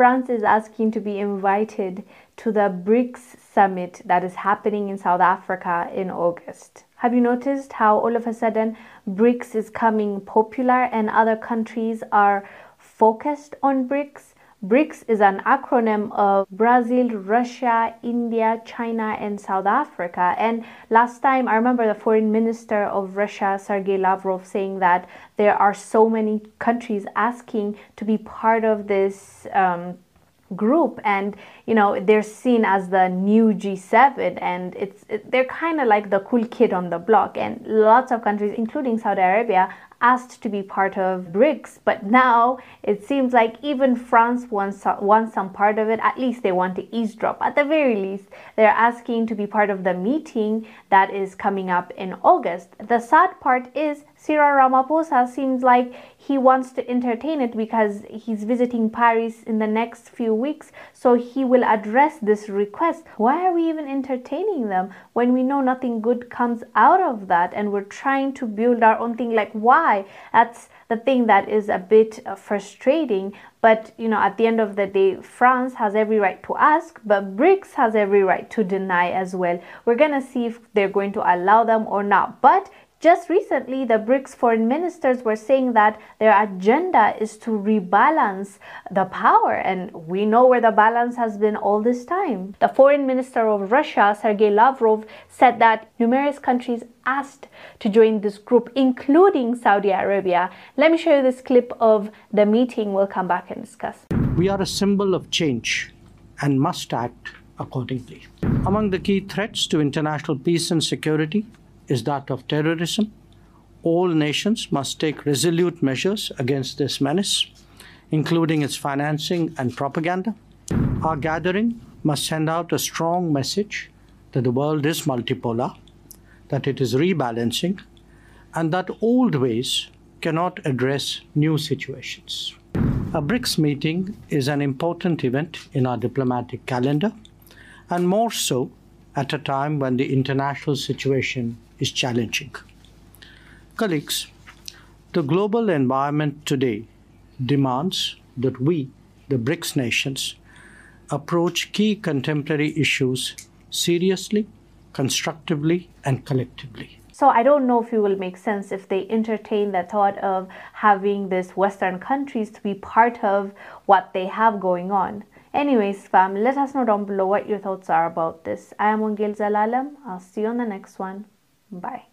France is asking to be invited to the BRICS summit that is happening in South Africa in August. Have you noticed how all of a sudden BRICS is coming popular and other countries are focused on BRICS? BRICS is an acronym of Brazil, Russia, India, China, and South Africa. And last time, I remember the foreign minister of Russia, Sergei Lavrov, saying that there are so many countries asking to be part of this. Um, group and you know they're seen as the new G7 and it's it, they're kind of like the cool kid on the block and lots of countries including Saudi Arabia asked to be part of BRICS, but now it seems like even France wants, wants some part of it. At least they want to eavesdrop. At the very least, they're asking to be part of the meeting that is coming up in August. The sad part is Cyril Ramaphosa seems like he wants to entertain it because he's visiting Paris in the next few weeks, so he will address this request. Why are we even entertaining them when we know nothing good comes out of that and we're trying to build our own thing? Like, why? That's the thing that is a bit uh, frustrating. But you know, at the end of the day, France has every right to ask, but BRICS has every right to deny as well. We're gonna see if they're going to allow them or not. But just recently, the BRICS foreign ministers were saying that their agenda is to rebalance the power, and we know where the balance has been all this time. The foreign minister of Russia, Sergei Lavrov, said that numerous countries asked to join this group, including Saudi Arabia. Let me show you this clip of the meeting. We'll come back and discuss. We are a symbol of change and must act accordingly. Among the key threats to international peace and security is that of terrorism. All nations must take resolute measures against this menace, including its financing and propaganda. Our gathering must send out a strong message that the world is multipolar, that it is rebalancing, and that old ways cannot address new situations. A BRICS meeting is an important event in our diplomatic calendar, and more so at a time when the international situation is challenging. Colleagues, the global environment today demands that we, the BRICS nations, approach key contemporary issues seriously, constructively, and collectively. So I don't know if it will make sense if they entertain the thought of having these Western countries to be part of what they have going on. Anyways, fam, let us know down below what your thoughts are about this. I am Wongel Zelalem. I'll see you on the next one. Bye.